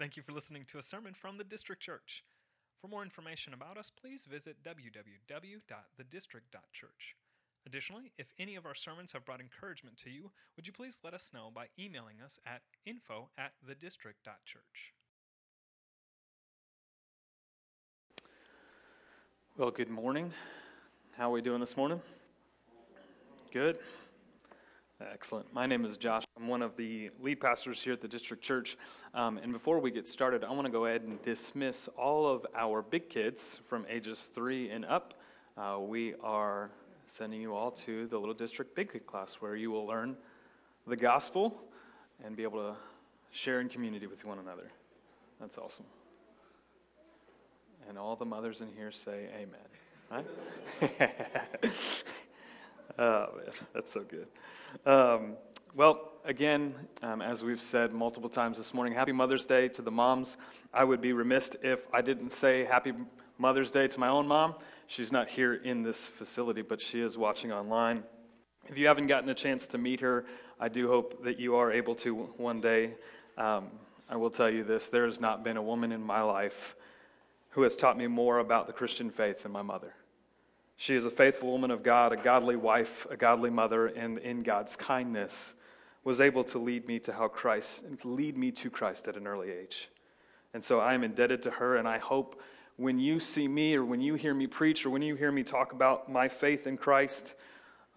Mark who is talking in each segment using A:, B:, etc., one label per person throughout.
A: Thank you for listening to a sermon from the District Church. For more information about us, please visit www.thedistrict.church. Additionally, if any of our sermons have brought encouragement to you, would you please let us know by emailing us at info at thedistrict.church.
B: Well, good morning. How are we doing this morning? Good. Excellent. My name is Josh. I'm one of the lead pastors here at the District Church. Um, and before we get started, I want to go ahead and dismiss all of our big kids from ages three and up. Uh, we are sending you all to the Little District Big Kid class where you will learn the gospel and be able to share in community with one another. That's awesome. And all the mothers in here say amen. Right? Oh, man, that's so good. Um, well, again, um, as we've said multiple times this morning, Happy Mother's Day to the moms. I would be remiss if I didn't say Happy Mother's Day to my own mom. She's not here in this facility, but she is watching online. If you haven't gotten a chance to meet her, I do hope that you are able to one day. Um, I will tell you this there has not been a woman in my life who has taught me more about the Christian faith than my mother. She is a faithful woman of God, a godly wife, a godly mother, and in God's kindness was able to lead me to how Christ, lead me to Christ at an early age. And so I am indebted to her, and I hope when you see me or when you hear me preach or when you hear me talk about my faith in Christ,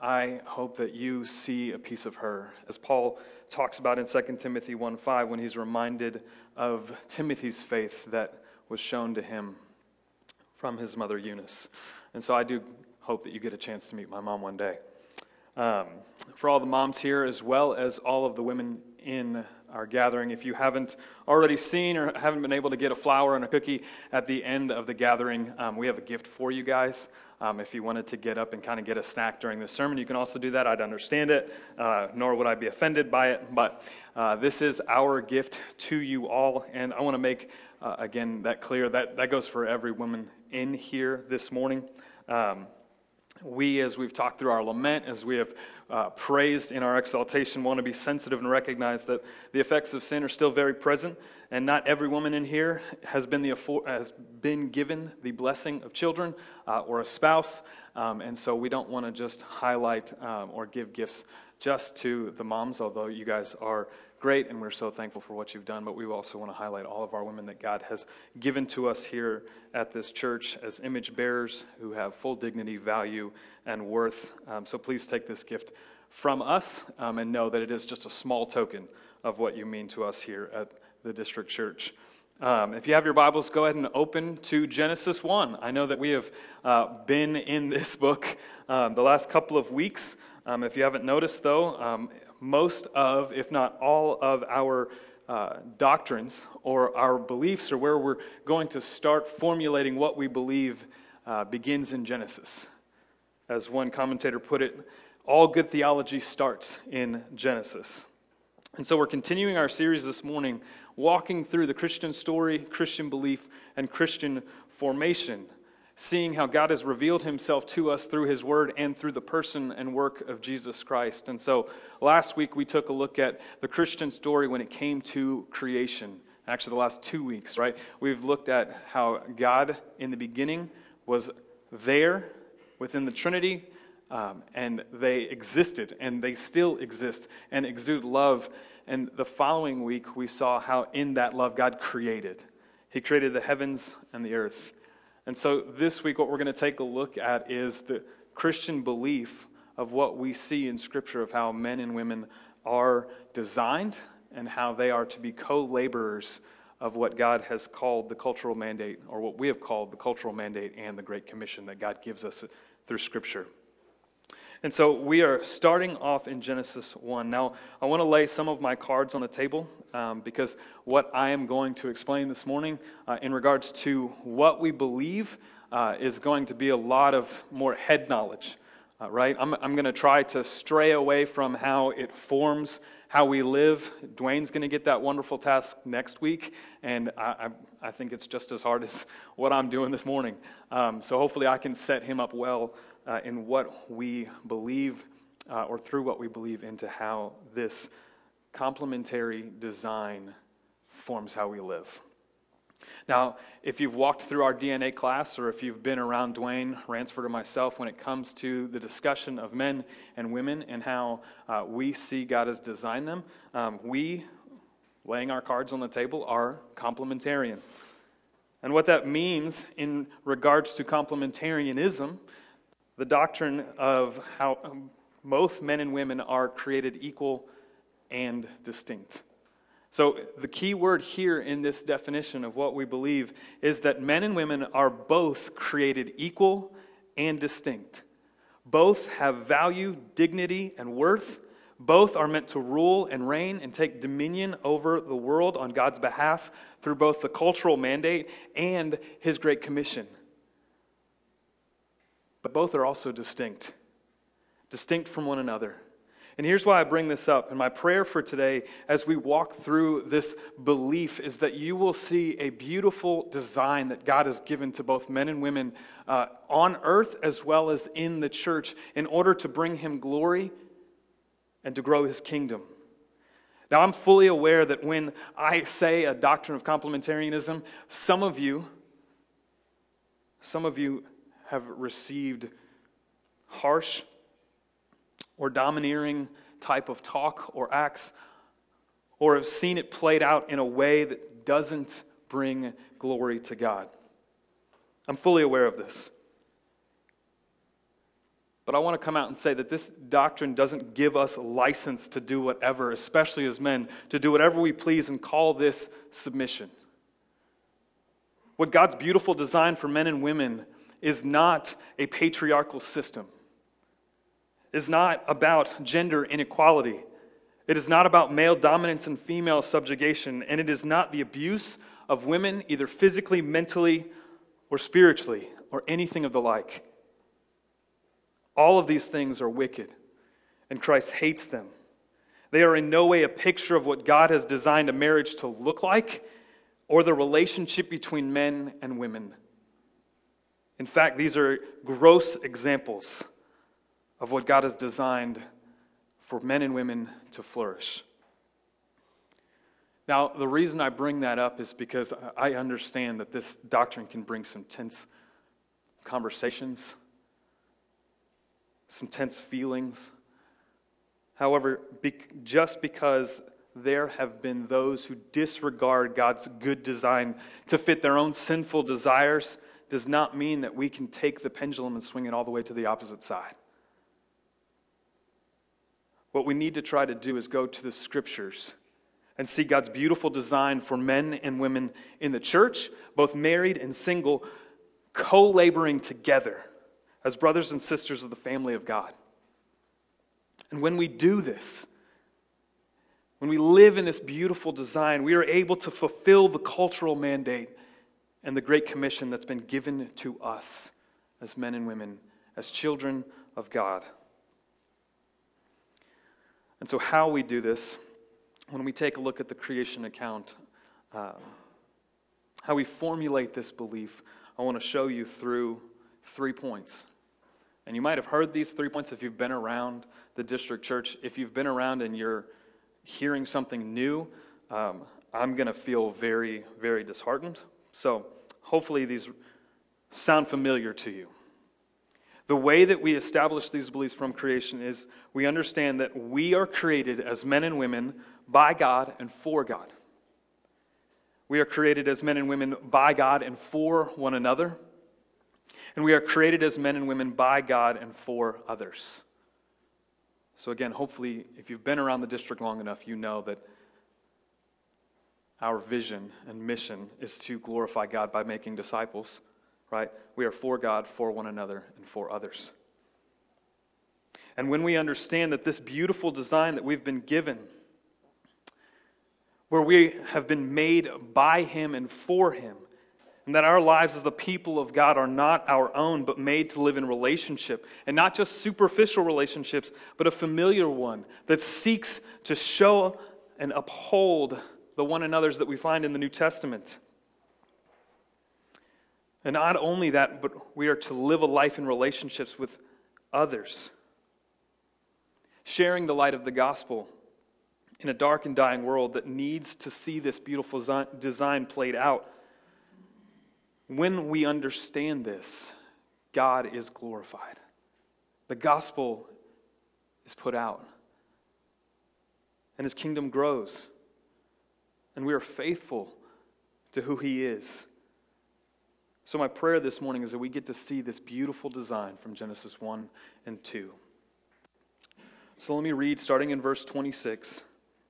B: I hope that you see a piece of her. As Paul talks about in 2 Timothy 1 5, when he's reminded of Timothy's faith that was shown to him from his mother Eunice. And so I do hope that you get a chance to meet my mom one day. Um, for all the moms here, as well as all of the women in our gathering, if you haven't already seen or haven't been able to get a flower and a cookie at the end of the gathering, um, we have a gift for you guys. Um, if you wanted to get up and kind of get a snack during the sermon, you can also do that. I'd understand it, uh, nor would I be offended by it. But uh, this is our gift to you all. And I want to make, uh, again, that clear. That, that goes for every woman in here this morning. Um, we, as we've talked through our lament, as we have uh, praised in our exaltation, want to be sensitive and recognize that the effects of sin are still very present, and not every woman in here has been, the, has been given the blessing of children uh, or a spouse. Um, and so we don't want to just highlight um, or give gifts just to the moms, although you guys are great, and we're so thankful for what you've done. But we also want to highlight all of our women that God has given to us here at this church as image bearers who have full dignity, value, and worth. Um, so please take this gift from us um, and know that it is just a small token of what you mean to us here at the district church. Um, if you have your Bibles, go ahead and open to Genesis 1. I know that we have uh, been in this book um, the last couple of weeks. Um, if you haven't noticed, though, um, most of, if not all of our uh, doctrines or our beliefs or where we're going to start formulating what we believe uh, begins in Genesis. As one commentator put it, all good theology starts in Genesis. And so we're continuing our series this morning, walking through the Christian story, Christian belief, and Christian formation seeing how God has revealed himself to us through his word and through the person and work of Jesus Christ. And so last week we took a look at the Christian story when it came to creation. Actually, the last two weeks, right? We've looked at how God in the beginning was there within the Trinity, um, and they existed, and they still exist, and exude love. And the following week, we saw how in that love God created. He created the heavens and the earth. And so this week, what we're going to take a look at is the Christian belief of what we see in Scripture of how men and women are designed and how they are to be co laborers of what God has called the cultural mandate, or what we have called the cultural mandate and the Great Commission that God gives us through Scripture. And so we are starting off in Genesis 1. Now, I want to lay some of my cards on the table um, because what I am going to explain this morning uh, in regards to what we believe uh, is going to be a lot of more head knowledge, uh, right? I'm, I'm going to try to stray away from how it forms how we live. Dwayne's going to get that wonderful task next week, and I, I, I, think it's just as hard as what I'm doing this morning. Um, so hopefully I can set him up well uh, in what we believe uh, or through what we believe into how this complementary design forms how we live. Now, if you've walked through our DNA class or if you've been around Dwayne Ransford or myself when it comes to the discussion of men and women and how uh, we see God has designed them, um, we, laying our cards on the table, are complementarian. And what that means in regards to complementarianism, the doctrine of how both men and women are created equal and distinct. So, the key word here in this definition of what we believe is that men and women are both created equal and distinct. Both have value, dignity, and worth. Both are meant to rule and reign and take dominion over the world on God's behalf through both the cultural mandate and His Great Commission. But both are also distinct, distinct from one another. And here's why I bring this up. And my prayer for today, as we walk through this belief, is that you will see a beautiful design that God has given to both men and women uh, on earth as well as in the church in order to bring Him glory and to grow His kingdom. Now, I'm fully aware that when I say a doctrine of complementarianism, some of you, some of you have received harsh or domineering type of talk or acts, or have seen it played out in a way that doesn't bring glory to God. I'm fully aware of this. But I want to come out and say that this doctrine doesn't give us license to do whatever, especially as men, to do whatever we please and call this submission. What God's beautiful design for men and women is not a patriarchal system is not about gender inequality. It is not about male dominance and female subjugation, and it is not the abuse of women, either physically, mentally, or spiritually, or anything of the like. All of these things are wicked, and Christ hates them. They are in no way a picture of what God has designed a marriage to look like or the relationship between men and women. In fact, these are gross examples of what God has designed for men and women to flourish. Now, the reason I bring that up is because I understand that this doctrine can bring some tense conversations, some tense feelings. However, be, just because there have been those who disregard God's good design to fit their own sinful desires does not mean that we can take the pendulum and swing it all the way to the opposite side. What we need to try to do is go to the scriptures and see God's beautiful design for men and women in the church, both married and single, co laboring together as brothers and sisters of the family of God. And when we do this, when we live in this beautiful design, we are able to fulfill the cultural mandate and the great commission that's been given to us as men and women, as children of God. And so, how we do this, when we take a look at the creation account, uh, how we formulate this belief, I want to show you through three points. And you might have heard these three points if you've been around the district church. If you've been around and you're hearing something new, um, I'm going to feel very, very disheartened. So, hopefully, these sound familiar to you. The way that we establish these beliefs from creation is we understand that we are created as men and women by God and for God. We are created as men and women by God and for one another. And we are created as men and women by God and for others. So, again, hopefully, if you've been around the district long enough, you know that our vision and mission is to glorify God by making disciples right? We are for God, for one another, and for others. And when we understand that this beautiful design that we've been given, where we have been made by Him and for Him, and that our lives as the people of God are not our own, but made to live in relationship, and not just superficial relationships, but a familiar one that seeks to show and uphold the one another's that we find in the New Testament. And not only that, but we are to live a life in relationships with others. Sharing the light of the gospel in a dark and dying world that needs to see this beautiful design played out. When we understand this, God is glorified. The gospel is put out, and his kingdom grows, and we are faithful to who he is. So, my prayer this morning is that we get to see this beautiful design from Genesis 1 and 2. So, let me read starting in verse 26,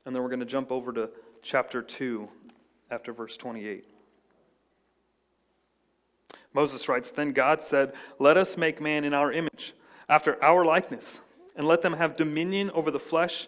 B: and then we're going to jump over to chapter 2 after verse 28. Moses writes Then God said, Let us make man in our image, after our likeness, and let them have dominion over the flesh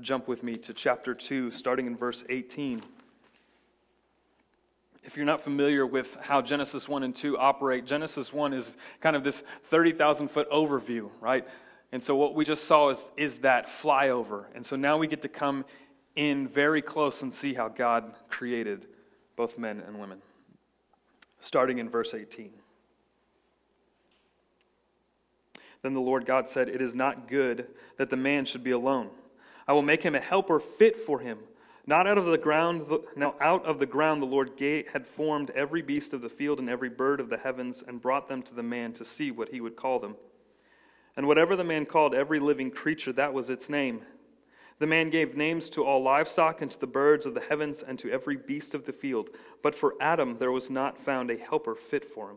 B: Jump with me to chapter 2, starting in verse 18. If you're not familiar with how Genesis 1 and 2 operate, Genesis 1 is kind of this 30,000 foot overview, right? And so what we just saw is, is that flyover. And so now we get to come in very close and see how God created both men and women. Starting in verse 18. Then the Lord God said, It is not good that the man should be alone. I will make him a helper fit for him. Not out of the ground, now out of the ground the Lord had formed every beast of the field and every bird of the heavens and brought them to the man to see what he would call them. And whatever the man called every living creature, that was its name. The man gave names to all livestock and to the birds of the heavens and to every beast of the field. But for Adam there was not found a helper fit for him.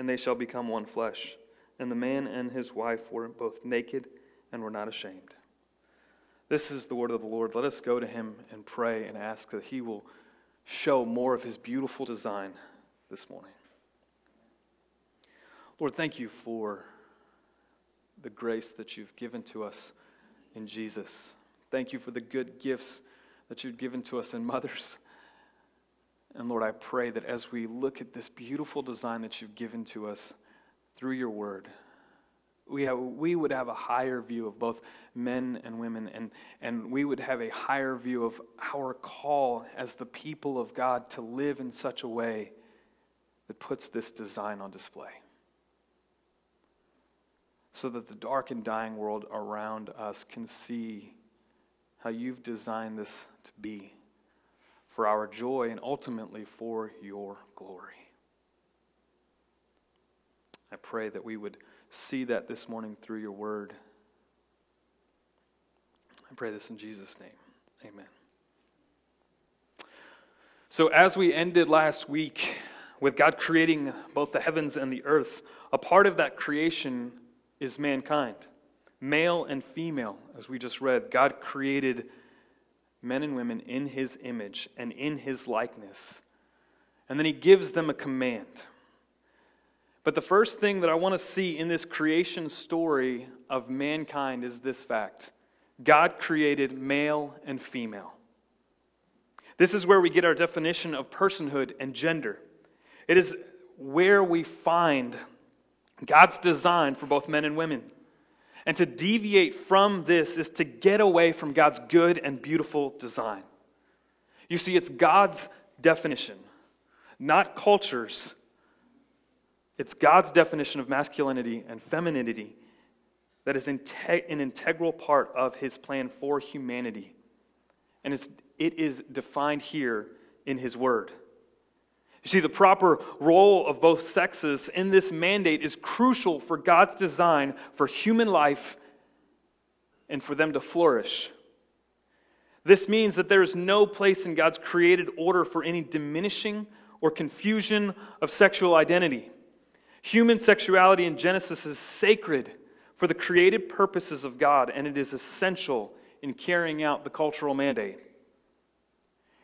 B: and they shall become one flesh. And the man and his wife were both naked and were not ashamed. This is the word of the Lord. Let us go to him and pray and ask that he will show more of his beautiful design this morning. Lord, thank you for the grace that you've given to us in Jesus. Thank you for the good gifts that you've given to us in mothers and Lord, I pray that as we look at this beautiful design that you've given to us through your word, we, have, we would have a higher view of both men and women, and, and we would have a higher view of our call as the people of God to live in such a way that puts this design on display. So that the dark and dying world around us can see how you've designed this to be for our joy, and ultimately for your glory. I pray that we would see that this morning through your word. I pray this in Jesus' name. Amen. So, as we ended last week with God creating both the heavens and the earth, a part of that creation is mankind, male and female, as we just read. God created men and women in his image and in his likeness. And then he gives them a command. But the first thing that I want to see in this creation story of mankind is this fact God created male and female. This is where we get our definition of personhood and gender. It is where we find God's design for both men and women. And to deviate from this is to get away from God's good and beautiful design. You see, it's God's definition, not culture's. It's God's definition of masculinity and femininity that is an integral part of his plan for humanity. And it's, it is defined here in his word. You see, the proper role of both sexes in this mandate is crucial for God's design for human life and for them to flourish. This means that there is no place in God's created order for any diminishing or confusion of sexual identity. Human sexuality in Genesis is sacred for the created purposes of God, and it is essential in carrying out the cultural mandate.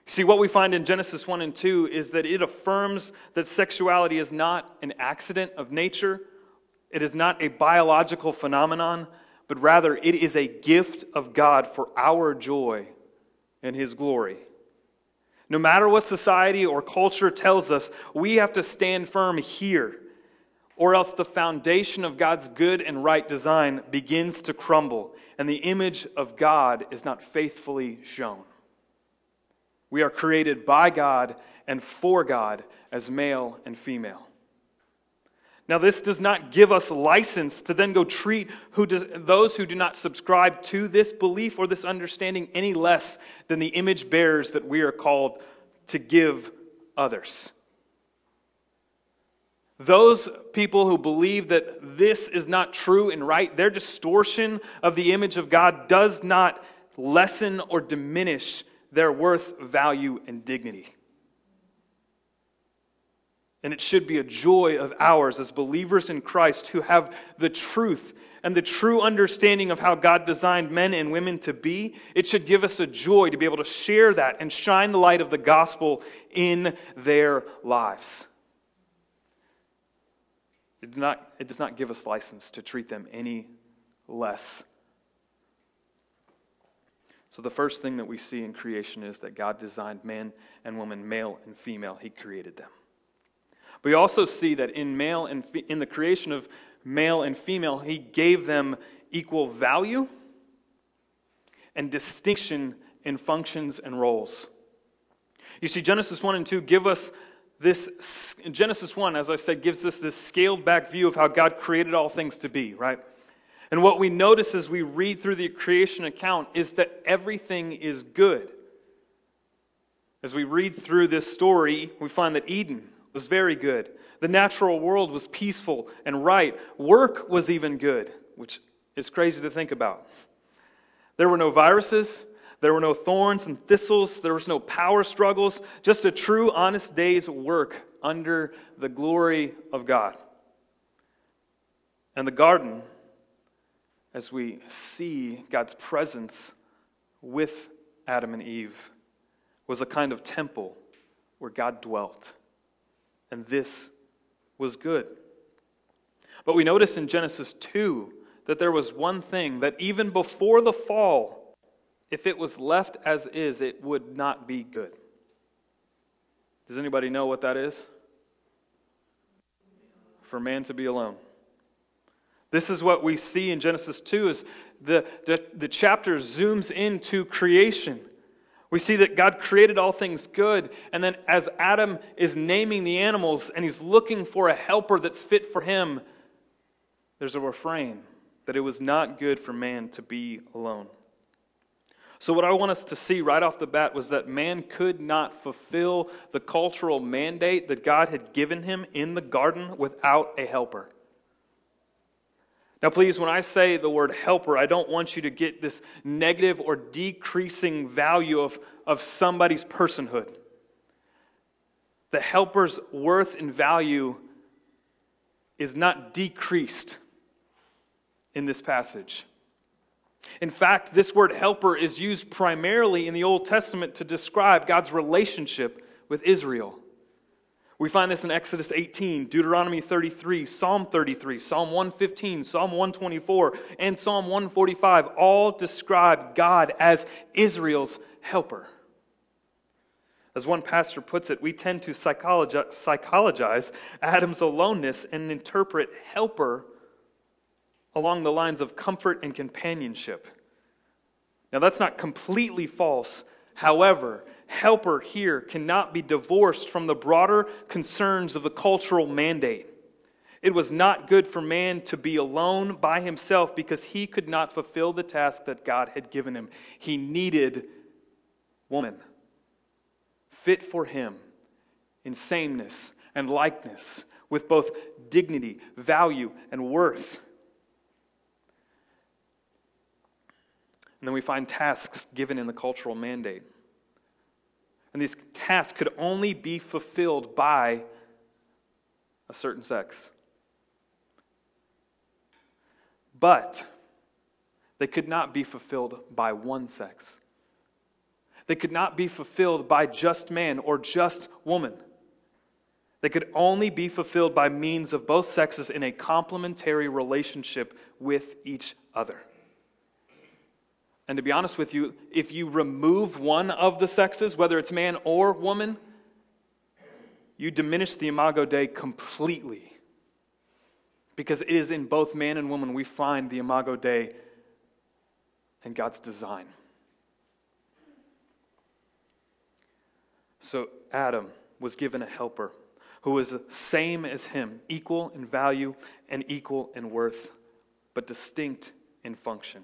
B: See, what we find in Genesis 1 and 2 is that it affirms that sexuality is not an accident of nature, it is not a biological phenomenon, but rather it is a gift of God for our joy and His glory. No matter what society or culture tells us, we have to stand firm here, or else the foundation of God's good and right design begins to crumble, and the image of God is not faithfully shown. We are created by God and for God as male and female. Now, this does not give us license to then go treat who does, those who do not subscribe to this belief or this understanding any less than the image bearers that we are called to give others. Those people who believe that this is not true and right, their distortion of the image of God does not lessen or diminish their worth, value, and dignity. And it should be a joy of ours as believers in Christ who have the truth and the true understanding of how God designed men and women to be. It should give us a joy to be able to share that and shine the light of the gospel in their lives. It does not, it does not give us license to treat them any less so, the first thing that we see in creation is that God designed man and woman, male and female. He created them. We also see that in male and fe- in the creation of male and female, He gave them equal value and distinction in functions and roles. You see, Genesis 1 and 2 give us this, Genesis 1, as I said, gives us this scaled back view of how God created all things to be, right? And what we notice as we read through the creation account is that everything is good. As we read through this story, we find that Eden was very good. The natural world was peaceful and right. Work was even good, which is crazy to think about. There were no viruses, there were no thorns and thistles, there was no power struggles, just a true, honest day's work under the glory of God. And the garden as we see God's presence with Adam and Eve was a kind of temple where God dwelt. And this was good. But we notice in Genesis 2 that there was one thing that even before the fall, if it was left as is, it would not be good. Does anybody know what that is? For man to be alone. This is what we see in Genesis 2 is the, the, the chapter zooms into creation. We see that God created all things good, and then as Adam is naming the animals and he's looking for a helper that's fit for him, there's a refrain that it was not good for man to be alone. So, what I want us to see right off the bat was that man could not fulfill the cultural mandate that God had given him in the garden without a helper. Now, please, when I say the word helper, I don't want you to get this negative or decreasing value of, of somebody's personhood. The helper's worth and value is not decreased in this passage. In fact, this word helper is used primarily in the Old Testament to describe God's relationship with Israel. We find this in Exodus 18, Deuteronomy 33, Psalm 33, Psalm 115, Psalm 124, and Psalm 145 all describe God as Israel's helper. As one pastor puts it, we tend to psychologize, Adam's aloneness and interpret helper along the lines of comfort and companionship. Now, that's not completely false. However, helper here cannot be divorced from the broader concerns of the cultural mandate. It was not good for man to be alone by himself because he could not fulfill the task that God had given him. He needed woman, fit for him in sameness and likeness, with both dignity, value, and worth. And then we find tasks given in the cultural mandate. And these tasks could only be fulfilled by a certain sex. But they could not be fulfilled by one sex. They could not be fulfilled by just man or just woman. They could only be fulfilled by means of both sexes in a complementary relationship with each other. And to be honest with you, if you remove one of the sexes, whether it's man or woman, you diminish the imago Dei completely. Because it is in both man and woman we find the imago Dei and God's design. So Adam was given a helper who was the same as him, equal in value and equal in worth, but distinct in function.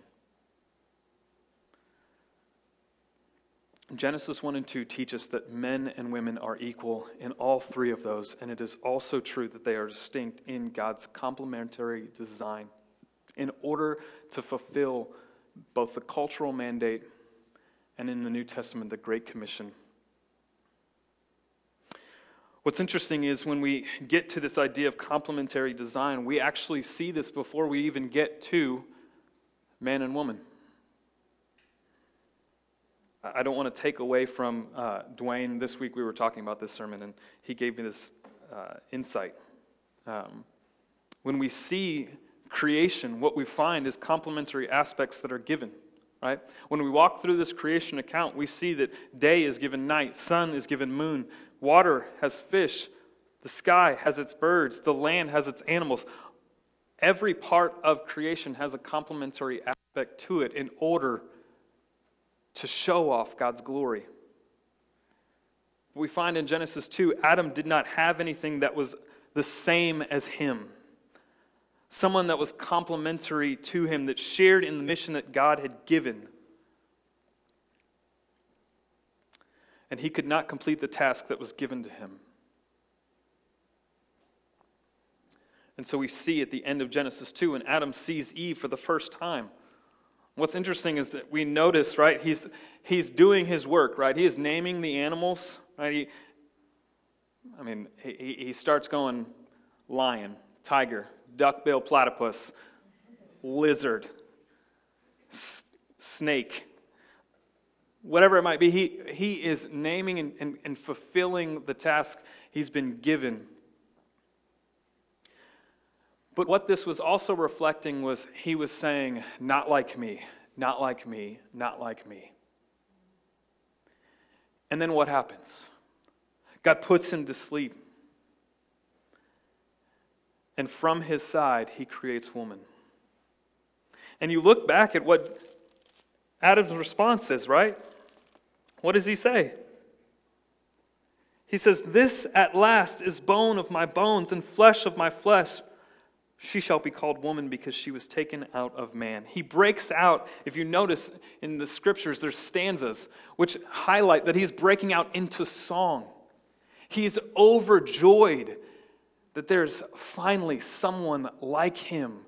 B: Genesis 1 and 2 teach us that men and women are equal in all three of those, and it is also true that they are distinct in God's complementary design in order to fulfill both the cultural mandate and in the New Testament, the Great Commission. What's interesting is when we get to this idea of complementary design, we actually see this before we even get to man and woman. I don't want to take away from uh, Dwayne. This week we were talking about this sermon, and he gave me this uh, insight. Um, when we see creation, what we find is complementary aspects that are given. Right? When we walk through this creation account, we see that day is given night, sun is given moon, water has fish, the sky has its birds, the land has its animals. Every part of creation has a complementary aspect to it in order to show off God's glory. We find in Genesis 2, Adam did not have anything that was the same as him. Someone that was complementary to him, that shared in the mission that God had given. And he could not complete the task that was given to him. And so we see at the end of Genesis 2, when Adam sees Eve for the first time, What's interesting is that we notice, right, he's, he's doing his work, right? He is naming the animals, right? He, I mean, he, he starts going lion, tiger, duckbill platypus, lizard, s- snake, whatever it might be. He, he is naming and, and, and fulfilling the task he's been given. But what this was also reflecting was he was saying, Not like me, not like me, not like me. And then what happens? God puts him to sleep. And from his side, he creates woman. And you look back at what Adam's response is, right? What does he say? He says, This at last is bone of my bones and flesh of my flesh. She shall be called woman because she was taken out of man. He breaks out, if you notice in the scriptures, there's stanzas which highlight that he's breaking out into song. He's overjoyed that there's finally someone like him,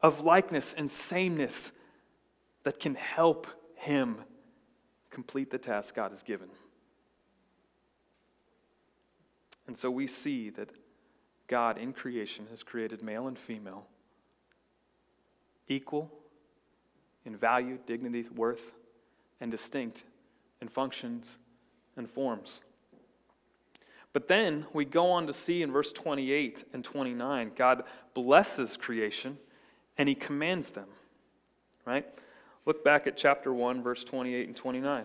B: of likeness and sameness, that can help him complete the task God has given. And so we see that God in creation has created male and female, equal in value, dignity, worth, and distinct in functions and forms. But then we go on to see in verse 28 and 29, God blesses creation and he commands them. Right? Look back at chapter 1, verse 28 and 29.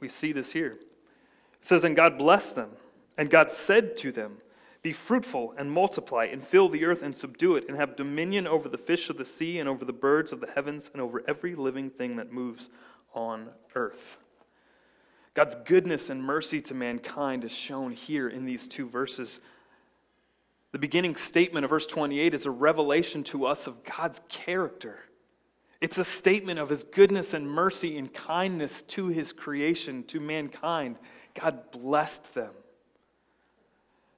B: We see this here. It says, And God blessed them, and God said to them, be fruitful and multiply, and fill the earth and subdue it, and have dominion over the fish of the sea, and over the birds of the heavens, and over every living thing that moves on earth. God's goodness and mercy to mankind is shown here in these two verses. The beginning statement of verse 28 is a revelation to us of God's character. It's a statement of his goodness and mercy and kindness to his creation, to mankind. God blessed them.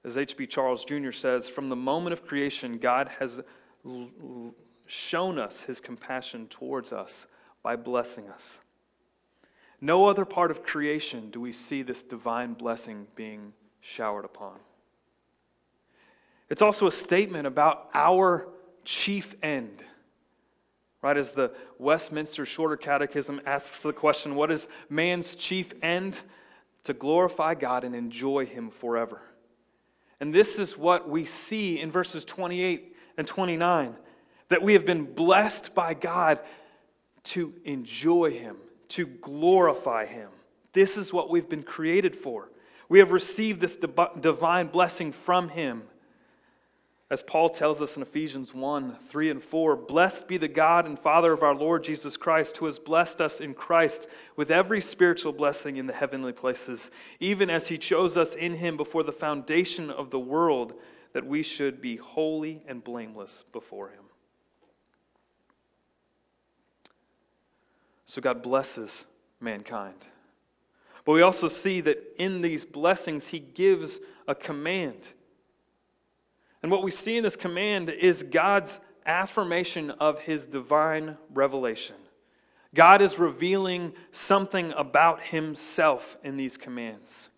B: As H.B. Charles Jr. says, from the moment of creation, God has l- shown us his compassion towards us by blessing us. No other part of creation do we see this divine blessing being showered upon. It's also a statement about our chief end. Right, as the Westminster Shorter Catechism asks the question, What is man's chief end? To glorify God and enjoy Him forever. And this is what we see in verses 28 and 29 that we have been blessed by God to enjoy Him, to glorify Him. This is what we've been created for. We have received this divine blessing from Him. As Paul tells us in Ephesians 1 3 and 4, blessed be the God and Father of our Lord Jesus Christ, who has blessed us in Christ with every spiritual blessing in the heavenly places, even as he chose us in him before the foundation of the world, that we should be holy and blameless before him. So God blesses mankind. But we also see that in these blessings, he gives a command. And what we see in this command is God's affirmation of his divine revelation. God is revealing something about himself in these commands.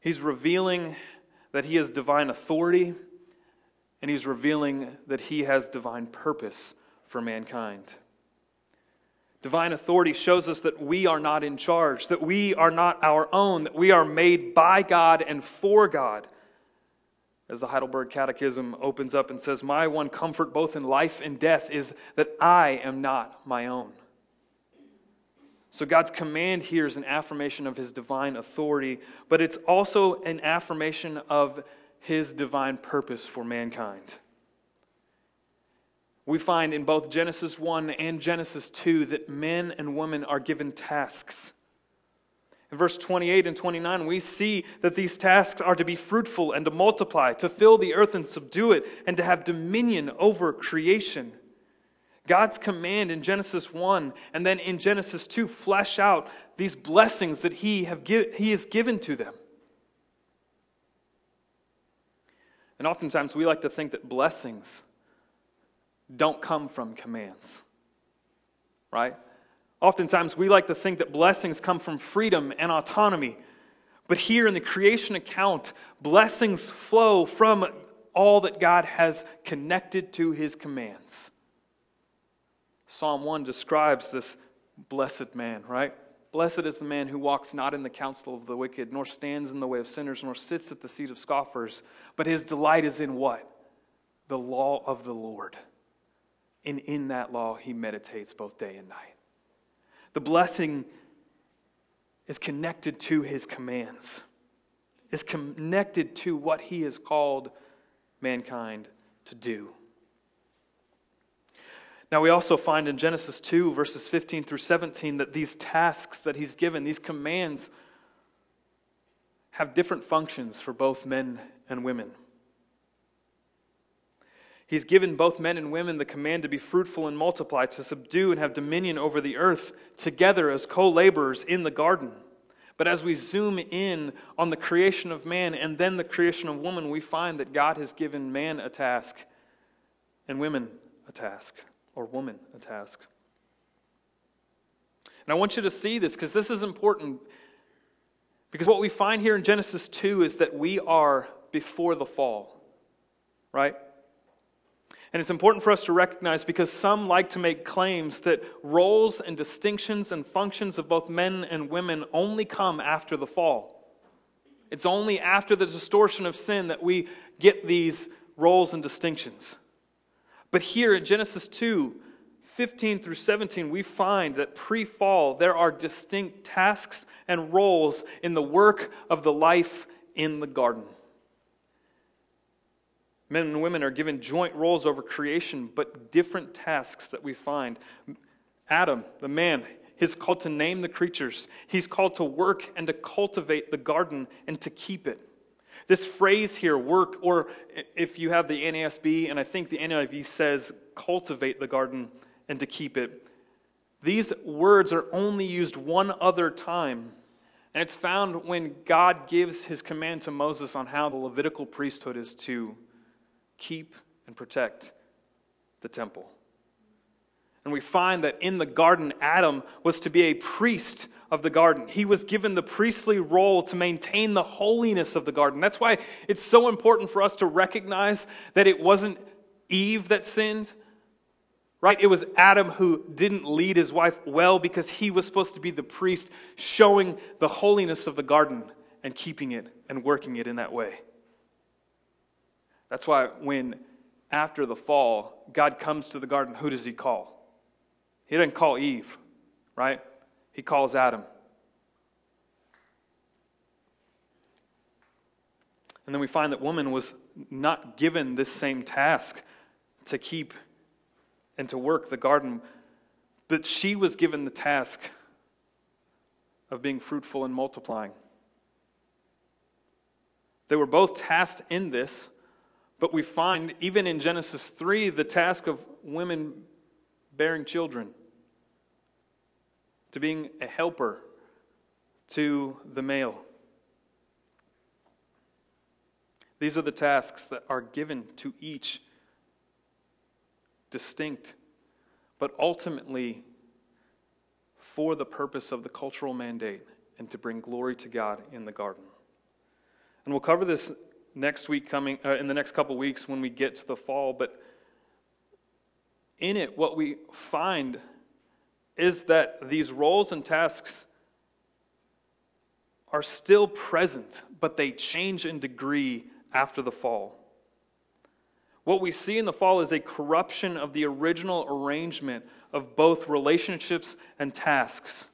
B: He's revealing that he has divine authority, and he's revealing that he has divine purpose for mankind. Divine authority shows us that we are not in charge, that we are not our own, that we are made by God and for God as the Heidelberg Catechism opens up and says, My one comfort both in life and death is that I am not my own. So God's command here is an affirmation of his divine authority, but it's also an affirmation of his divine purpose for mankind. We find in both Genesis 1 and Genesis 2 that men and women are given tasks in verse 28 and 29, we see that these tasks are to be fruitful and to multiply, to fill the earth and subdue it, and to have dominion over creation. God's command in Genesis 1 and then in Genesis 2 flesh out these blessings that he, have give, he has given to them. And oftentimes we like to think that blessings don't come from commands, right? Oftentimes, we like to think that blessings come from freedom and autonomy. But here in the creation account, blessings flow from all that God has connected to his commands. Psalm 1 describes this blessed man, right? Blessed is the man who walks not in the counsel of the wicked, nor stands in the way of sinners, nor sits at the seat of scoffers, but his delight is in what? The law of the Lord. And in that law he meditates both day and night. The blessing is connected to his commands, is connected to what he has called mankind to do. Now, we also find in Genesis 2, verses 15 through 17, that these tasks that he's given, these commands, have different functions for both men and women. He's given both men and women the command to be fruitful and multiply, to subdue and have dominion over the earth together as co laborers in the garden. But as we zoom in on the creation of man and then the creation of woman, we find that God has given man a task and women a task, or woman a task. And I want you to see this because this is important. Because what we find here in Genesis 2 is that we are before the fall, right? And it's important for us to recognize because some like to make claims that roles and distinctions and functions of both men and women only come after the fall. It's only after the distortion of sin that we get these roles and distinctions. But here in Genesis 2, 15 through 17, we find that pre fall, there are distinct tasks and roles in the work of the life in the garden. Men and women are given joint roles over creation, but different tasks that we find. Adam, the man, he's called to name the creatures. He's called to work and to cultivate the garden and to keep it. This phrase here, work, or if you have the NASB, and I think the NIV says cultivate the garden and to keep it, these words are only used one other time. And it's found when God gives his command to Moses on how the Levitical priesthood is to keep and protect the temple. And we find that in the garden, Adam was to be a priest of the garden. He was given the priestly role to maintain the holiness of the garden. That's why it's so important for us to recognize that it wasn't Eve that sinned, right? It was Adam who didn't lead his wife well because he was supposed to be the priest showing the holiness of the garden and keeping it and working it in that way. That's why when after the fall, God comes to the garden, who does he call? He doesn't call Eve, right? He calls Adam. And then we find that woman was not given this same task to keep and to work the garden, but she was given the task of being fruitful and multiplying. They were both tasked in this, but we find even in Genesis 3 the task of women bearing children to being a helper to the male. These are the tasks that are given to each distinct, but ultimately for the purpose of the cultural mandate and to bring glory to God in the garden. And we'll cover this next week coming uh, in the next couple weeks when we get to the fall, but in it what we find is that these roles and tasks are still present, but they change in degree after the fall. What we see in the fall is a corruption of the original arrangement of both relationships and tasks.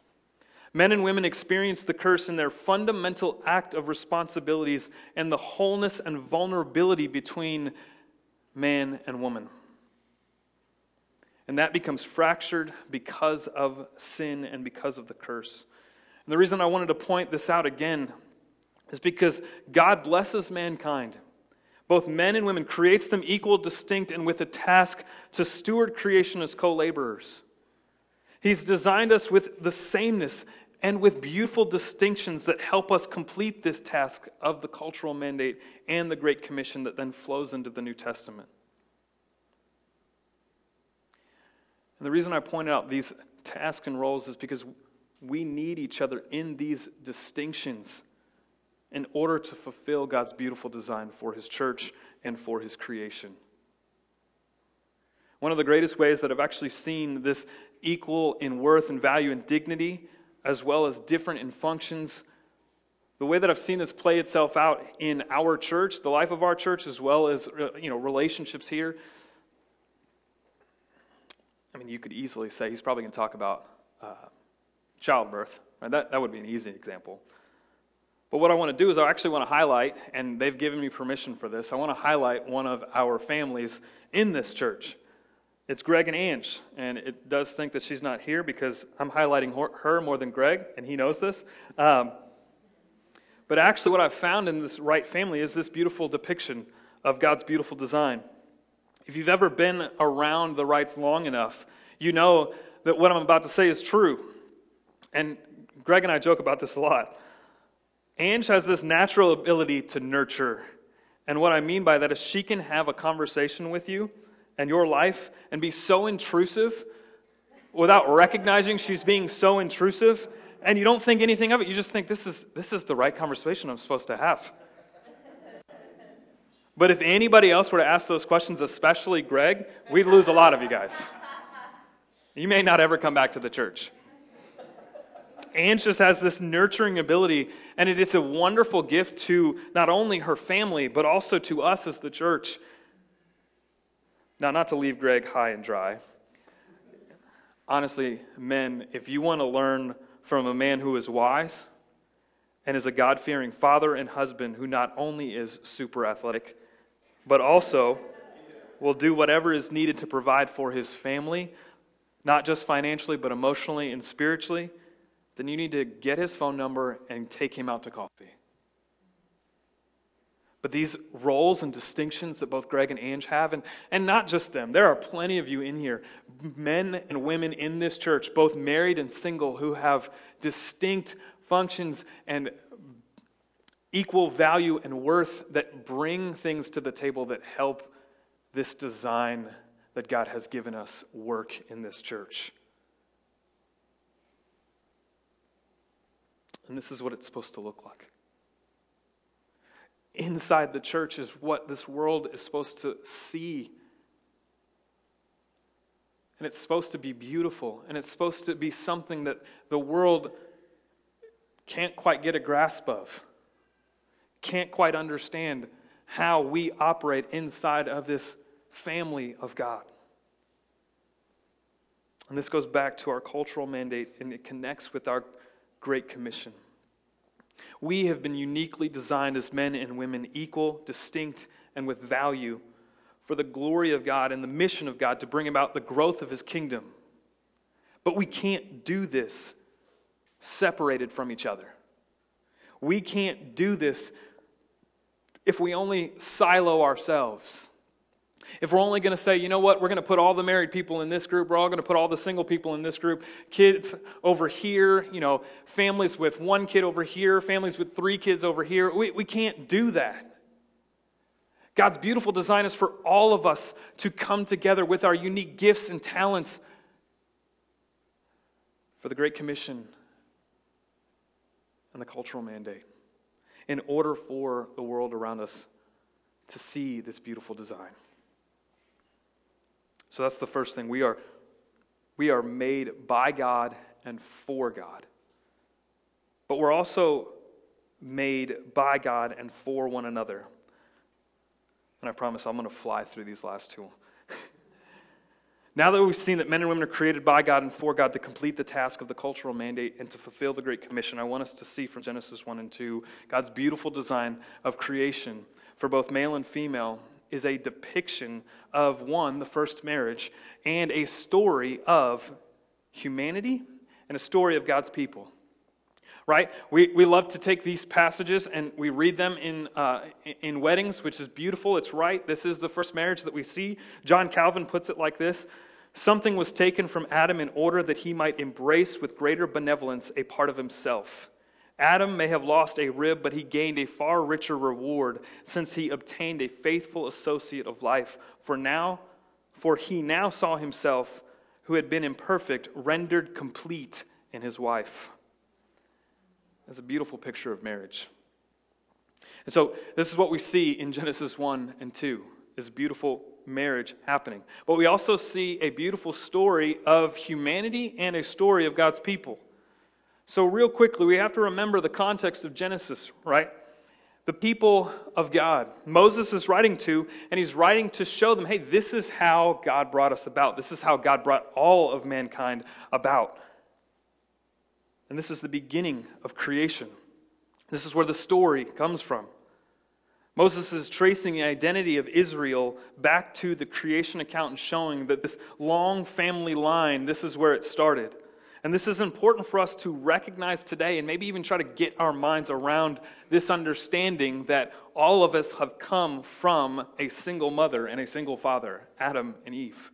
B: Men and women experience the curse in their fundamental act of responsibilities and the wholeness and vulnerability between man and woman. And that becomes fractured because of sin and because of the curse. And the reason I wanted to point this out again is because God blesses mankind, both men and women, creates them equal, distinct, and with a task to steward creation as co laborers. He's designed us with the sameness and with beautiful distinctions that help us complete this task of the cultural mandate and the Great Commission that then flows into the New Testament. And the reason I point out these tasks and roles is because we need each other in these distinctions in order to fulfill God's beautiful design for His church and for His creation. One of the greatest ways that I've actually seen this equal in worth and value and dignity, as well as different in functions, the way that I've seen this play itself out in our church, the life of our church, as well as uh, you know relationships here, I mean, you could easily say he's probably going to talk about uh, childbirth. Right? That, that would be an easy example. But what I want to do is I actually want to highlight, and they've given me permission for this, I want to highlight one of our families in this church. It's Greg and Ange, and it does think that she's not here because I'm highlighting her more than Greg, and he knows this. Um, but actually, what I've found in this Wright family is this beautiful depiction of God's beautiful design. If you've ever been around the Wrights long enough, you know that what I'm about to say is true. And Greg and I joke about this a lot. Ange has this natural ability to nurture. And what I mean by that is she can have a conversation with you and your life and be so intrusive without recognizing she's being so intrusive and you don't think anything of it you just think this is this is the right conversation i'm supposed to have but if anybody else were to ask those questions, especially Greg, we'd lose a lot of you guys. You may not ever come back to the church. Ange just has this nurturing ability, and it is a wonderful gift to not only her family, but also to us as the church. Now, not to leave Greg high and dry. Honestly, men, if you want to learn from a man who is wise and is a God fearing father and husband who not only is super athletic, but also will do whatever is needed to provide for his family, not just financially, but emotionally and spiritually, then you need to get his phone number and take him out to coffee. But these roles and distinctions that both Greg and Ange have, and, and not just them, there are plenty of you in here, men and women in this church, both married and single, who have distinct functions and equal value and worth that bring things to the table that help this design that God has given us work in this church. And this is what it's supposed to look like. Inside the church is what this world is supposed to see. And it's supposed to be beautiful. And it's supposed to be something that the world can't quite get a grasp of, can't quite understand how we operate inside of this family of God. And this goes back to our cultural mandate and it connects with our Great Commission. We have been uniquely designed as men and women, equal, distinct, and with value for the glory of God and the mission of God to bring about the growth of His kingdom. But we can't do this separated from each other. We can't do this if we only silo ourselves. If we're only going to say, you know what, we're going to put all the married people in this group, we're all going to put all the single people in this group, kids over here, you know, families with one kid over here, families with three kids over here, we, we can't do that. God's beautiful design is for all of us to come together with our unique gifts and talents for the Great Commission and the cultural mandate in order for the world around us to see this beautiful design. So that's the first thing. We are, we are made by God and for God. But we're also made by God and for one another. And I promise I'm going to fly through these last two. now that we've seen that men and women are created by God and for God to complete the task of the cultural mandate and to fulfill the Great Commission, I want us to see from Genesis 1 and 2 God's beautiful design of creation for both male and female is a depiction of one, the first marriage, and a story of humanity and a story of God's people. Right? We, we love to take these passages and we read them in, uh, in weddings, which is beautiful. It's right. This is the first marriage that we see. John Calvin puts it like this Something was taken from Adam in order that he might embrace with greater benevolence a part of himself. Adam may have lost a rib, but he gained a far richer reward since he obtained a faithful associate of life. For now, for he now saw himself, who had been imperfect, rendered complete in his wife. That's a beautiful picture of marriage. And so this is what we see in Genesis 1 and 2 is beautiful marriage happening. But we also see a beautiful story of humanity and a story of God's people. So, real quickly, we have to remember the context of Genesis, right? The people of God. Moses is writing to, and he's writing to show them hey, this is how God brought us about. This is how God brought all of mankind about. And this is the beginning of creation. This is where the story comes from. Moses is tracing the identity of Israel back to the creation account and showing that this long family line, this is where it started. And this is important for us to recognize today and maybe even try to get our minds around this understanding that all of us have come from a single mother and a single father, Adam and Eve.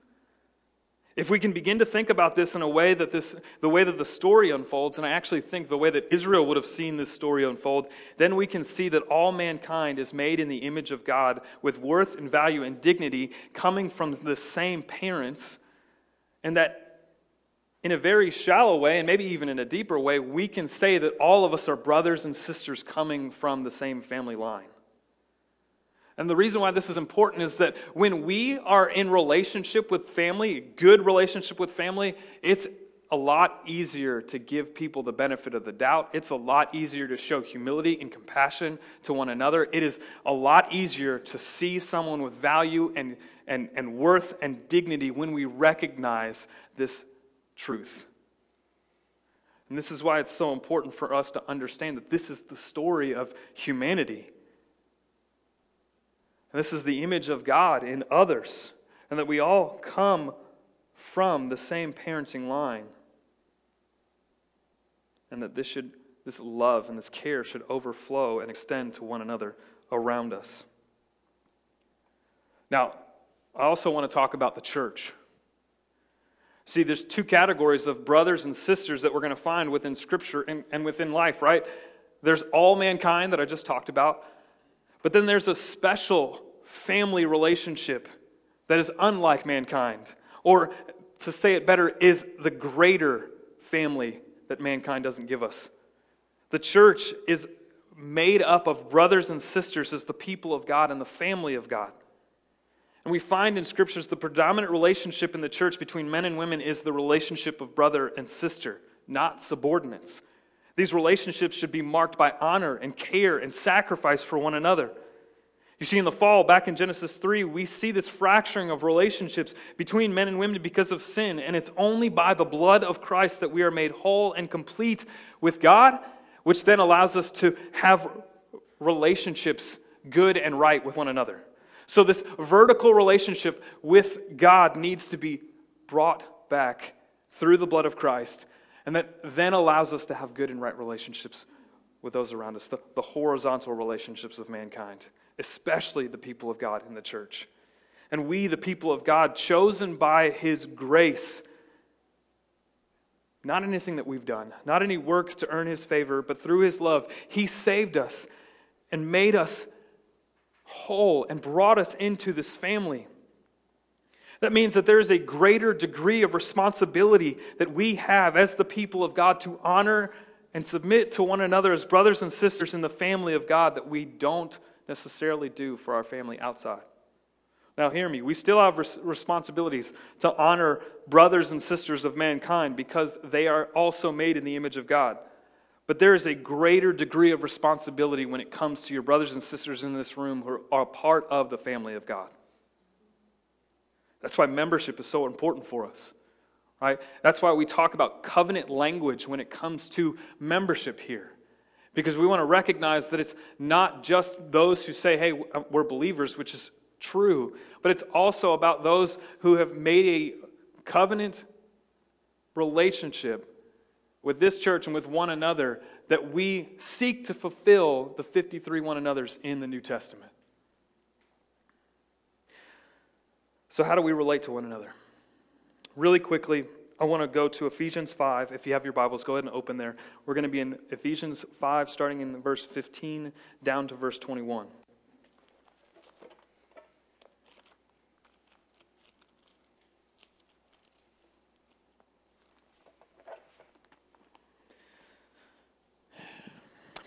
B: If we can begin to think about this in a way that this, the way that the story unfolds, and I actually think the way that Israel would have seen this story unfold, then we can see that all mankind is made in the image of God with worth and value and dignity coming from the same parents, and that in a very shallow way, and maybe even in a deeper way, we can say that all of us are brothers and sisters coming from the same family line. And the reason why this is important is that when we are in relationship with family, good relationship with family, it's a lot easier to give people the benefit of the doubt. It's a lot easier to show humility and compassion to one another. It is a lot easier to see someone with value and, and, and worth and dignity when we recognize this truth. And this is why it's so important for us to understand that this is the story of humanity. And this is the image of God in others, and that we all come from the same parenting line. And that this should this love and this care should overflow and extend to one another around us. Now, I also want to talk about the church. See, there's two categories of brothers and sisters that we're going to find within Scripture and, and within life, right? There's all mankind that I just talked about, but then there's a special family relationship that is unlike mankind. Or to say it better, is the greater family that mankind doesn't give us. The church is made up of brothers and sisters as the people of God and the family of God. And we find in scriptures the predominant relationship in the church between men and women is the relationship of brother and sister, not subordinates. These relationships should be marked by honor and care and sacrifice for one another. You see, in the fall, back in Genesis 3, we see this fracturing of relationships between men and women because of sin, and it's only by the blood of Christ that we are made whole and complete with God, which then allows us to have relationships good and right with one another. So, this vertical relationship with God needs to be brought back through the blood of Christ, and that then allows us to have good and right relationships with those around us, the, the horizontal relationships of mankind, especially the people of God in the church. And we, the people of God, chosen by His grace, not anything that we've done, not any work to earn His favor, but through His love, He saved us and made us whole and brought us into this family. That means that there is a greater degree of responsibility that we have as the people of God to honor and submit to one another as brothers and sisters in the family of God that we don't necessarily do for our family outside. Now, hear me. We still have res- responsibilities to honor brothers and sisters of mankind because they are also made in the image of God. But there is a greater degree of responsibility when it comes to your brothers and sisters in this room who are part of the family of God. That's why membership is so important for us. Right? That's why we talk about covenant language when it comes to membership here. Because we want to recognize that it's not just those who say, hey, we're believers, which is true, but it's also about those who have made a covenant relationship with this church and with one another that we seek to fulfill the 53 one another's in the New Testament. So, how do we relate to one another? Really quickly, I want to go to Ephesians 5. If you have your Bibles, go ahead and open there. We're going to be in Ephesians 5, starting in verse 15 down to verse 21.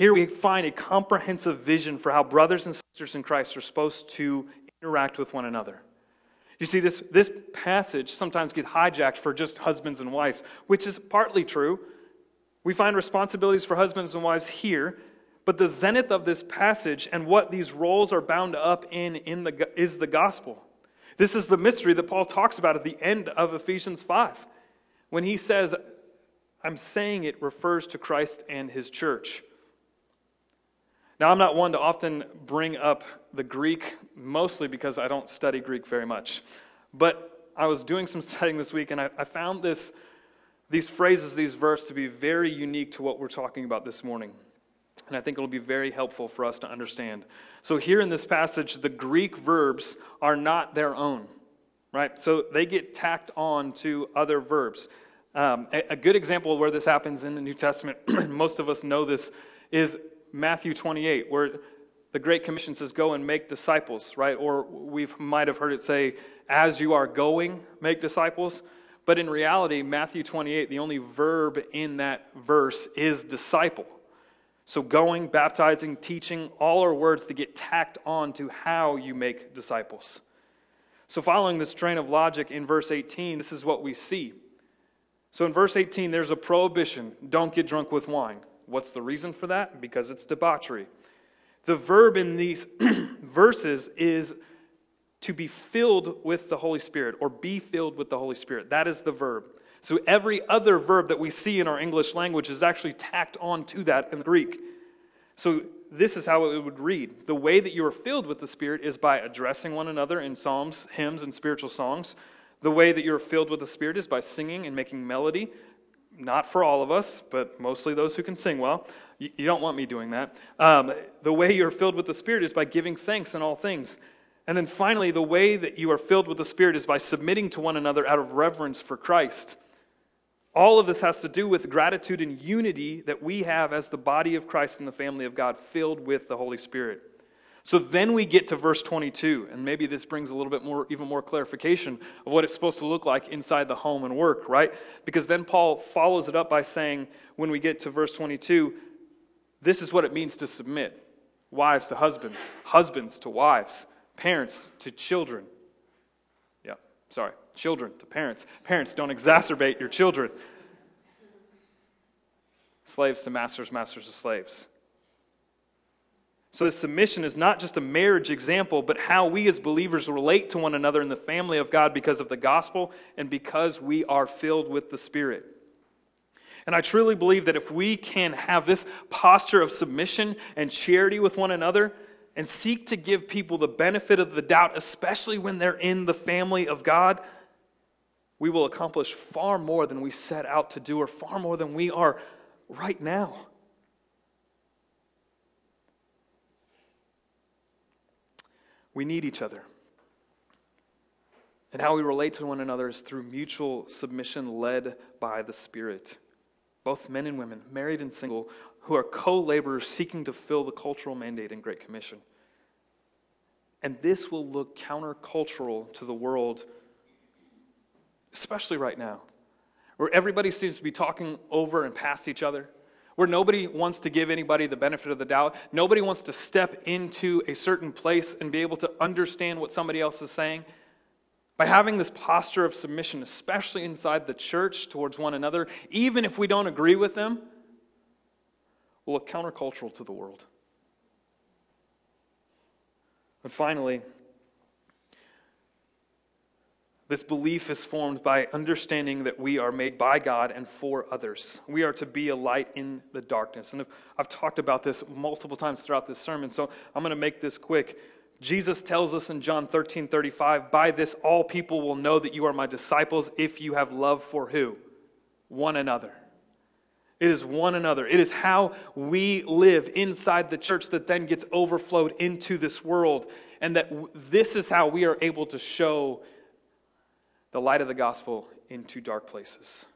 B: Here we find a comprehensive vision for how brothers and sisters in Christ are supposed to interact with one another. You see, this, this passage sometimes gets hijacked for just husbands and wives, which is partly true. We find responsibilities for husbands and wives here, but the zenith of this passage and what these roles are bound up in, in the, is the gospel. This is the mystery that Paul talks about at the end of Ephesians 5 when he says, I'm saying it refers to Christ and his church. Now, I'm not one to often bring up the Greek, mostly because I don't study Greek very much. But I was doing some studying this week, and I, I found this, these phrases, these verses, to be very unique to what we're talking about this morning. And I think it'll be very helpful for us to understand. So, here in this passage, the Greek verbs are not their own, right? So, they get tacked on to other verbs. Um, a, a good example where this happens in the New Testament, most of us know this, is Matthew 28, where the Great Commission says, Go and make disciples, right? Or we might have heard it say, As you are going, make disciples. But in reality, Matthew 28, the only verb in that verse is disciple. So going, baptizing, teaching, all are words that get tacked on to how you make disciples. So, following this train of logic in verse 18, this is what we see. So, in verse 18, there's a prohibition don't get drunk with wine. What's the reason for that? Because it's debauchery. The verb in these verses is to be filled with the Holy Spirit or be filled with the Holy Spirit. That is the verb. So every other verb that we see in our English language is actually tacked on to that in Greek. So this is how it would read The way that you are filled with the Spirit is by addressing one another in psalms, hymns, and spiritual songs. The way that you are filled with the Spirit is by singing and making melody. Not for all of us, but mostly those who can sing well. You, you don't want me doing that. Um, the way you're filled with the Spirit is by giving thanks in all things. And then finally, the way that you are filled with the Spirit is by submitting to one another out of reverence for Christ. All of this has to do with gratitude and unity that we have as the body of Christ and the family of God, filled with the Holy Spirit. So then we get to verse 22, and maybe this brings a little bit more, even more clarification of what it's supposed to look like inside the home and work, right? Because then Paul follows it up by saying, when we get to verse 22, this is what it means to submit wives to husbands, husbands to wives, parents to children. Yeah, sorry, children to parents. Parents, don't exacerbate your children. Slaves to masters, masters to slaves. So, this submission is not just a marriage example, but how we as believers relate to one another in the family of God because of the gospel and because we are filled with the Spirit. And I truly believe that if we can have this posture of submission and charity with one another and seek to give people the benefit of the doubt, especially when they're in the family of God, we will accomplish far more than we set out to do or far more than we are right now. We need each other. And how we relate to one another is through mutual submission led by the Spirit. Both men and women, married and single, who are co laborers seeking to fill the cultural mandate and Great Commission. And this will look countercultural to the world, especially right now, where everybody seems to be talking over and past each other where nobody wants to give anybody the benefit of the doubt. Nobody wants to step into a certain place and be able to understand what somebody else is saying. By having this posture of submission, especially inside the church towards one another, even if we don't agree with them, will look countercultural to the world. And finally, this belief is formed by understanding that we are made by God and for others. We are to be a light in the darkness. And I've talked about this multiple times throughout this sermon, so I'm going to make this quick. Jesus tells us in John 13 35, By this all people will know that you are my disciples if you have love for who? One another. It is one another. It is how we live inside the church that then gets overflowed into this world. And that this is how we are able to show the light of the gospel into dark places.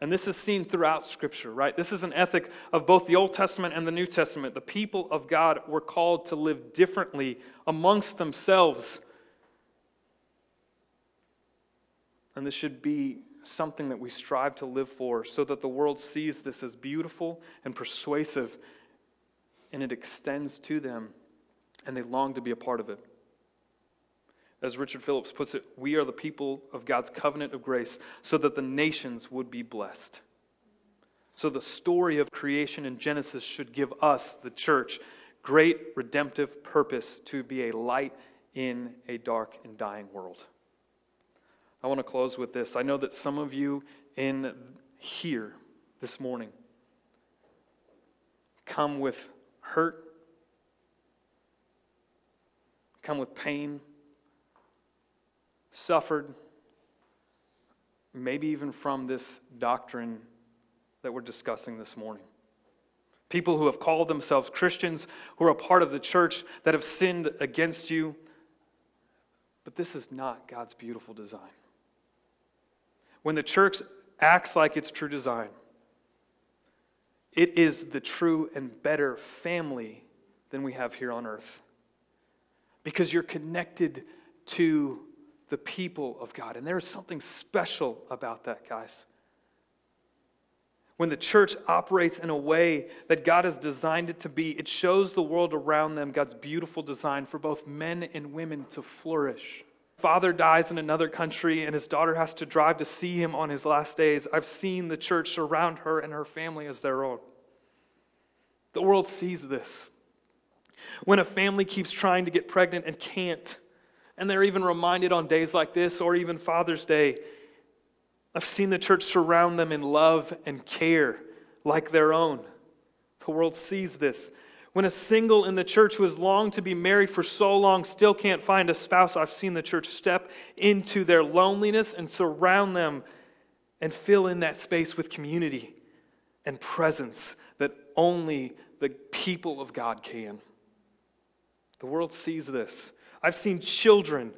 B: And this is seen throughout Scripture, right? This is an ethic of both the Old Testament and the New Testament. The people of God were called to live differently amongst themselves. And this should be something that we strive to live for so that the world sees this as beautiful and persuasive and it extends to them and they long to be a part of it. As Richard Phillips puts it, we are the people of God's covenant of grace so that the nations would be blessed. So the story of creation in Genesis should give us, the church, great redemptive purpose to be a light in a dark and dying world. I want to close with this. I know that some of you in here this morning come with hurt, come with pain, suffered, maybe even from this doctrine that we're discussing this morning. People who have called themselves Christians, who are a part of the church, that have sinned against you. But this is not God's beautiful design. When the church acts like its true design, it is the true and better family than we have here on earth. Because you're connected to the people of God. And there is something special about that, guys. When the church operates in a way that God has designed it to be, it shows the world around them God's beautiful design for both men and women to flourish. Father dies in another country and his daughter has to drive to see him on his last days. I've seen the church surround her and her family as their own. The world sees this. When a family keeps trying to get pregnant and can't, and they're even reminded on days like this or even Father's Day. I've seen the church surround them in love and care like their own. The world sees this. When a single in the church who has longed to be married for so long still can't find a spouse, I've seen the church step into their loneliness and surround them and fill in that space with community and presence that only the people of God can. The world sees this. I've seen children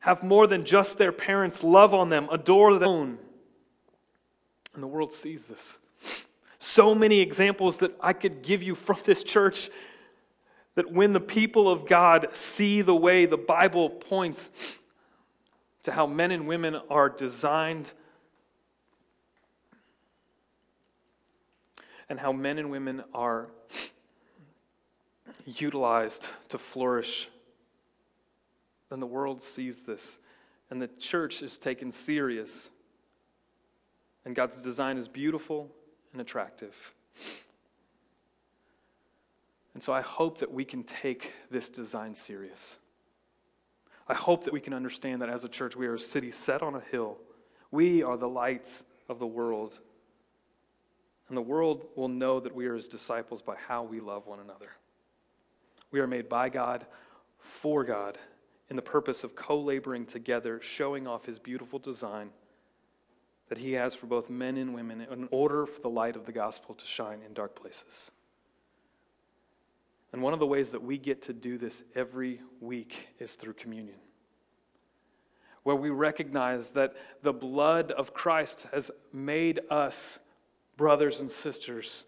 B: have more than just their parents love on them, adore them. And the world sees this. So many examples that I could give you from this church that when the people of God see the way the Bible points to how men and women are designed and how men and women are utilized to flourish, then the world sees this and the church is taken serious. And God's design is beautiful and attractive. And so I hope that we can take this design serious. I hope that we can understand that as a church, we are a city set on a hill. We are the lights of the world. And the world will know that we are his disciples by how we love one another. We are made by God, for God, in the purpose of co laboring together, showing off his beautiful design that he has for both men and women in order for the light of the gospel to shine in dark places. And one of the ways that we get to do this every week is through communion, where we recognize that the blood of Christ has made us brothers and sisters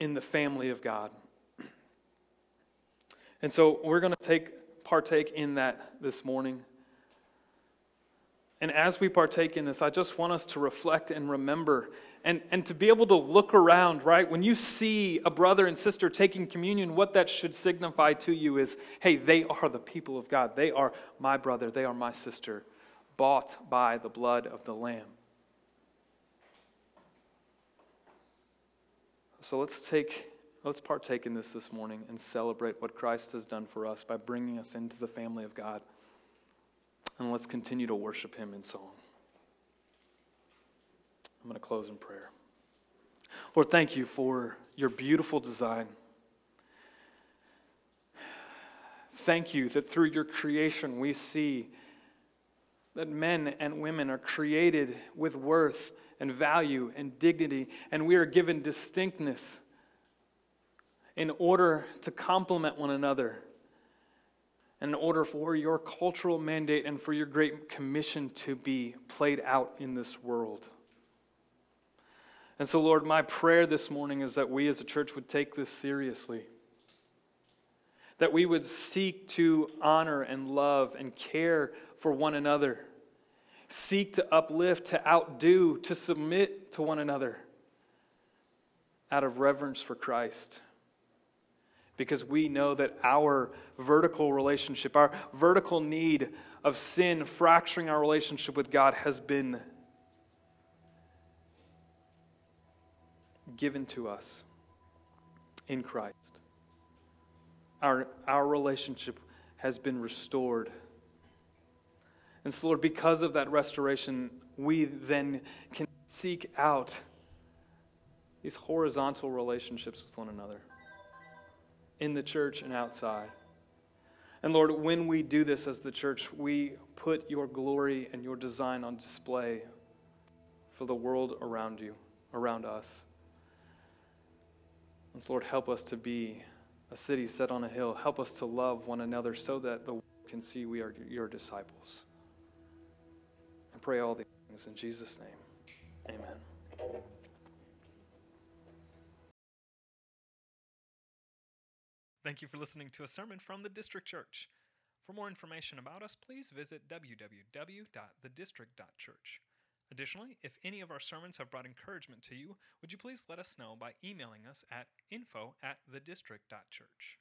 B: in the family of God. And so we're going to take partake in that this morning. And as we partake in this, I just want us to reflect and remember and, and to be able to look around, right? When you see a brother and sister taking communion, what that should signify to you is hey, they are the people of God. They are my brother, they are my sister, bought by the blood of the Lamb. So let's take let's partake in this this morning and celebrate what Christ has done for us by bringing us into the family of God. And let's continue to worship him in song. I'm going to close in prayer. Lord, thank you for your beautiful design. Thank you that through your creation we see that men and women are created with worth and value and dignity, and we are given distinctness in order to complement one another, in order for your cultural mandate and for your great commission to be played out in this world. And so, Lord, my prayer this morning is that we as a church would take this seriously. That we would seek to honor and love and care for one another seek to uplift, to outdo, to submit to one another out of reverence for Christ. Because we know that our vertical relationship, our vertical need of sin fracturing our relationship with God has been given to us in Christ. Our, our relationship has been restored and so, Lord, because of that restoration, we then can seek out these horizontal relationships with one another in the church and outside. And Lord, when we do this as the church, we put your glory and your design on display for the world around you, around us. And so, Lord, help us to be a city set on a hill. Help us to love one another so that the world can see we are your disciples I pray all these things in Jesus' name. Amen.
A: Thank you for listening to a sermon from the District Church. For more information about us, please visit www.thedistrict.church. Additionally, if any of our sermons have brought encouragement to you, would you please let us know by emailing us at info at thedistrict.church.